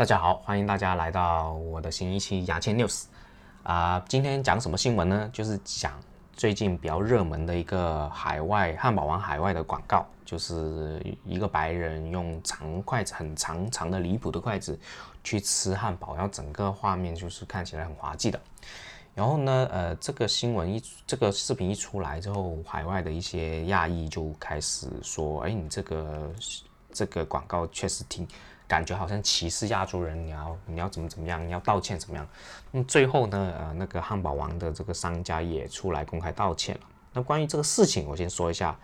大家好，欢迎大家来到我的新一期牙签 news 啊、今天讲什么新闻呢？就是讲最近比较热门的一个海外汉堡王海外的广告，就是一个白人用长筷子，很长长的离谱的筷子去吃汉堡，然后整个画面就是看起来很滑稽的。然后呢，呃，这个新闻一这个视频一出来之后，海外的一些亚裔就开始说：“哎，你这个这个广告确实挺感觉好像歧视亚洲人，你要你要怎么怎么样，你要道歉怎么样？”那最后呢，呃，那个汉堡王的这个商家也出来公开道歉了。那关于这个事情，我先说一下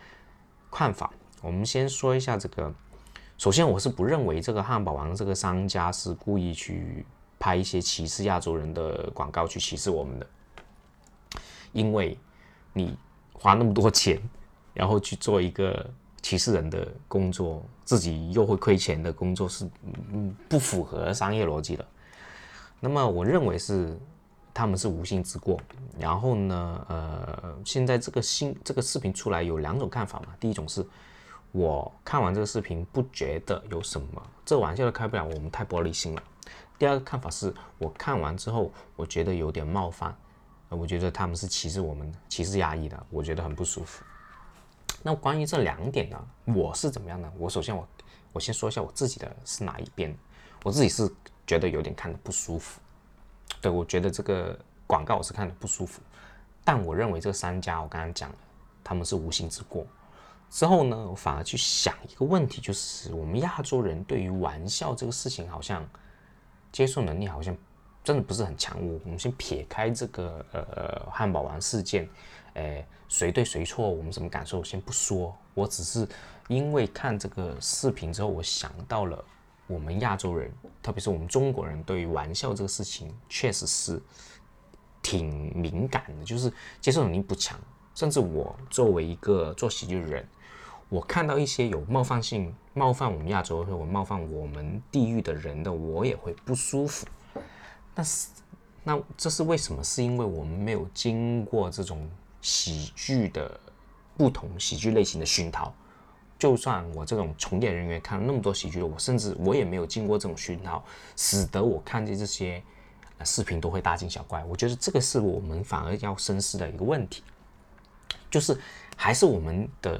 看法。我们先说一下这个，首先我是不认为这个汉堡王这个商家是故意去拍一些歧视亚洲人的广告去歧视我们的，因为你花那么多钱，然后去做一个歧视人的工作，自己又会亏钱的工作是不符合商业逻辑的。那么我认为是他们是无心之过。然后呢，呃，现在这个新这个视频出来有两种看法嘛。第一种是我看完这个视频不觉得有什么，这玩笑都开不了，我们太玻璃心了。第二个看法是我看完之后，我觉得有点冒犯，我觉得他们是歧视我们，歧视压抑的，我觉得很不舒服。那关于这两点呢，我是怎么样呢？我首先我我先说一下我自己的是哪一边，我自己是觉得有点看的不舒服。对我觉得这个广告我是看的不舒服，但我认为这三家我刚刚讲了，他们是无心之过。之后呢，我反而去想一个问题，就是我们亚洲人对于玩笑这个事情，好像接受能力好像真的不是很强。我我们先撇开这个呃汉堡王事件，呃谁对谁错，我们什么感受先不说。我只是因为看这个视频之后，我想到了我们亚洲人，特别是我们中国人对于玩笑这个事情，确实是挺敏感的，就是接受能力不强。甚至我作为一个做喜剧的人，我看到一些有冒犯性、冒犯我们亚洲或者冒犯我们地域的人的，我也会不舒服。但是，那这是为什么？是因为我们没有经过这种喜剧的不同喜剧类型的熏陶。就算我这种从业人员看了那么多喜剧，我甚至我也没有经过这种熏陶，使得我看见这些、视频都会大惊小怪。我觉得这个是我们反而要深思的一个问题。就是还是我们的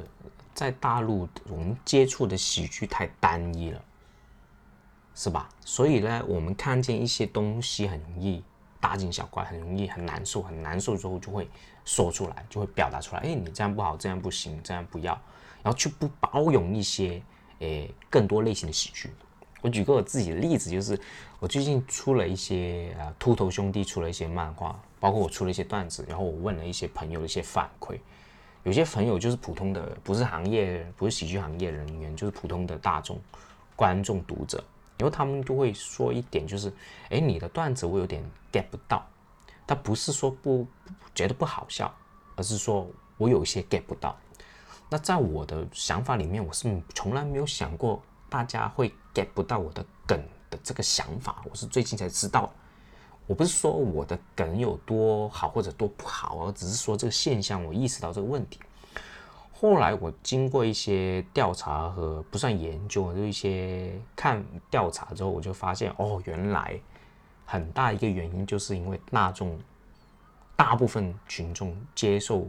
在大陆我们接触的喜剧太单一了，是吧？所以呢，我们看见一些东西很容易大惊小怪，很容易很难受，很难受之后就会说出来，就会表达出来。哎，你这样不好，这样不行，这样不要，然后去不包容一些诶更多类型的喜剧。我举个我自己的例子，就是我最近出了一些呃秃头兄弟出了一些漫画，包括我出了一些段子，然后我问了一些朋友的一些反馈。有些朋友就是普通的，不是行业，不是喜剧行业人员，就是普通的大众观众读者，然后他们就会说一点，就是，哎，你的段子我有点 get 不到，他不是说不觉得不好笑，而是说我有一些 get 不到。那在我的想法里面，我是从来没有想过大家会 get 不到我的梗的这个想法，我是最近才知道。我不是说我的梗有多好或者多不好而只是说这个现象，我意识到这个问题。后来我经过一些调查和不算研究，就一些看调查之后，我就发现哦，原来很大一个原因就是因为大众大部分群众接受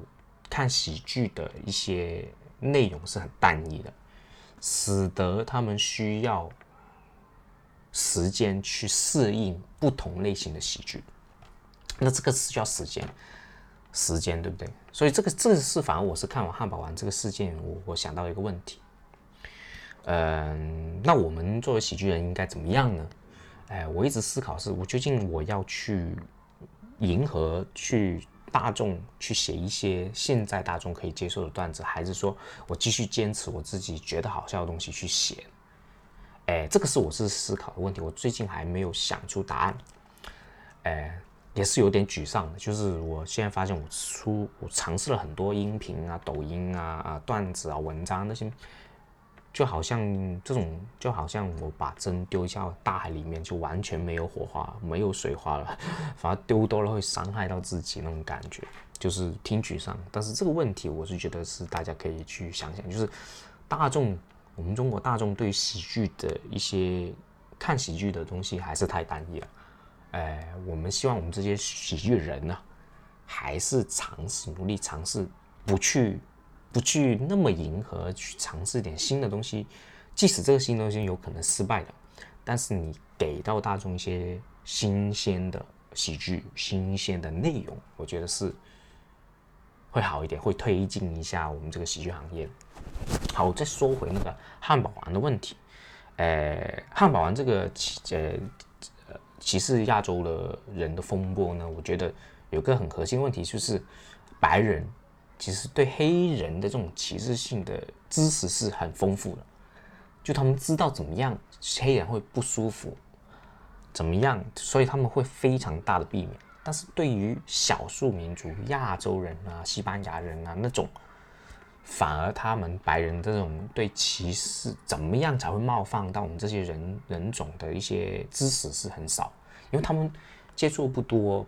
看喜剧的一些内容是很单一的，使得他们需要。时间去适应不同类型的喜剧，那这个是需要时间，时间对不对？所以这个这个是反而我是看完汉堡王这个事件，我我想到一个问题，嗯，那我们作为喜剧人应该怎么样呢？哎，我一直思考是，我究竟我要去迎合去大众去写一些现在大众可以接受的段子，还是说我继续坚持我自己觉得好笑的东西去写？哎，这个是我是思考的问题，我最近还没有想出答案，哎，也是有点沮丧的。就是我现在发现，我出我尝试了很多音频啊、抖音啊、啊段子啊、文章那些，就好像这种，就好像我把针丢下大海里面，就完全没有火花、没有水花了，反而丢多了会伤害到自己那种感觉，就是挺沮丧。但是这个问题，我是觉得是大家可以去想想，就是大众。我们中国大众对喜剧的一些看喜剧的东西还是太单一了。呃，我们希望我们这些喜剧人呢，还是尝试努力尝试，不去不去那么迎合，去尝试点新的东西。即使这个新东西有可能失败的，但是你给到大众一些新鲜的喜剧、新鲜的内容，我觉得是会好一点，会推进一下我们这个喜剧行业。好，再说回那个汉堡王的问题。呃，汉堡王这个呃歧视亚洲的人的风波呢，我觉得有个很核心问题，就是白人其实对黑人的这种歧视性的知识是很丰富的。就他们知道怎么样黑人会不舒服，怎么样，所以他们会非常大的避免。但是对于少数民族、亚洲人啊、西班牙人啊那种，反而他们白人这种对歧视怎么样才会冒犯到我们这些人人种的一些知识是很少，因为他们接触不多，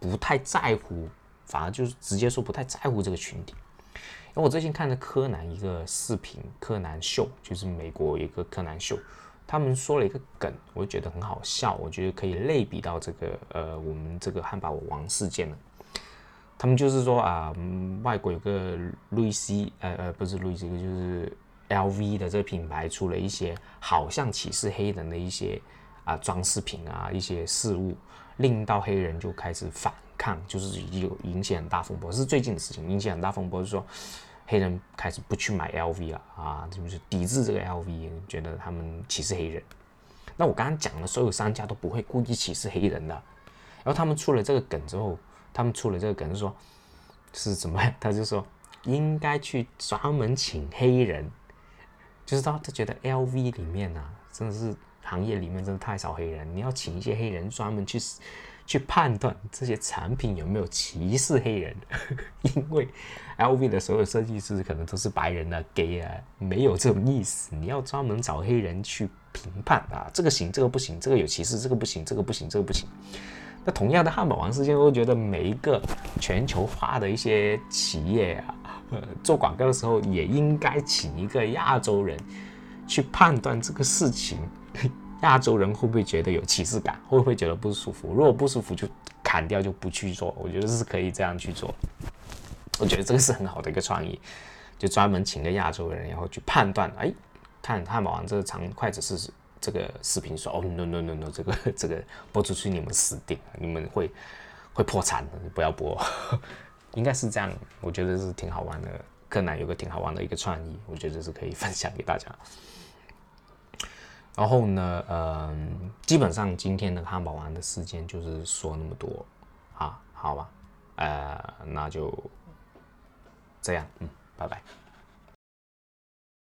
不太在乎，反而就是直接说不太在乎这个群体。因为我最近看了柯南一个视频，柯南秀就是美国一个柯南秀，他们说了一个梗，我觉得很好笑，我觉得可以类比到这个呃我们这个汉堡王事件了。他们就是说啊，外国有个路易斯，呃呃不是路易斯，就是 LV 的这个品牌出了一些好像歧视黑人的一些啊装饰品啊一些事物，令到黑人就开始反。抗就是有引起很大风波，是最近的事情引起很大风波，是说黑人开始不去买 LV 了啊，就是抵制这个 LV，觉得他们歧视黑人。那我刚刚讲的所有商家都不会故意歧视黑人的，然后他们出了这个梗之后，他们出了这个梗说，是怎么？他就说应该去专门请黑人，就是他他觉得 LV 里面啊，真的是行业里面真的太少黑人，你要请一些黑人专门去。去判断这些产品有没有歧视黑人，因为 LV 的所有设计师可能都是白人啊、gay 啊，没有这种意思。你要专门找黑人去评判啊，这个行，这个不行，这个有歧视，这个不行，这个不行，这个不行。那同样的汉堡王事件，我觉得每一个全球化的一些企业啊，呃，做广告的时候也应该请一个亚洲人去判断这个事情。亚洲人会不会觉得有歧视感？会不会觉得不舒服？如果不舒服，就砍掉，就不去做。我觉得是可以这样去做。我觉得这个是很好的一个创意，就专门请个亚洲人，然后去判断。哎，看汉堡王这个长筷子是这个视频说，哦，no no no no，这个 这个播出去你们死定了，你们会会破产的，不要播。应该是这样，我觉得是挺好玩的。柯南有个挺好玩的一个创意，我觉得是可以分享给大家。然后呢，嗯，基本上今天的汉堡王的事件就是说那么多，啊，好吧，呃，那就这样，嗯，拜拜。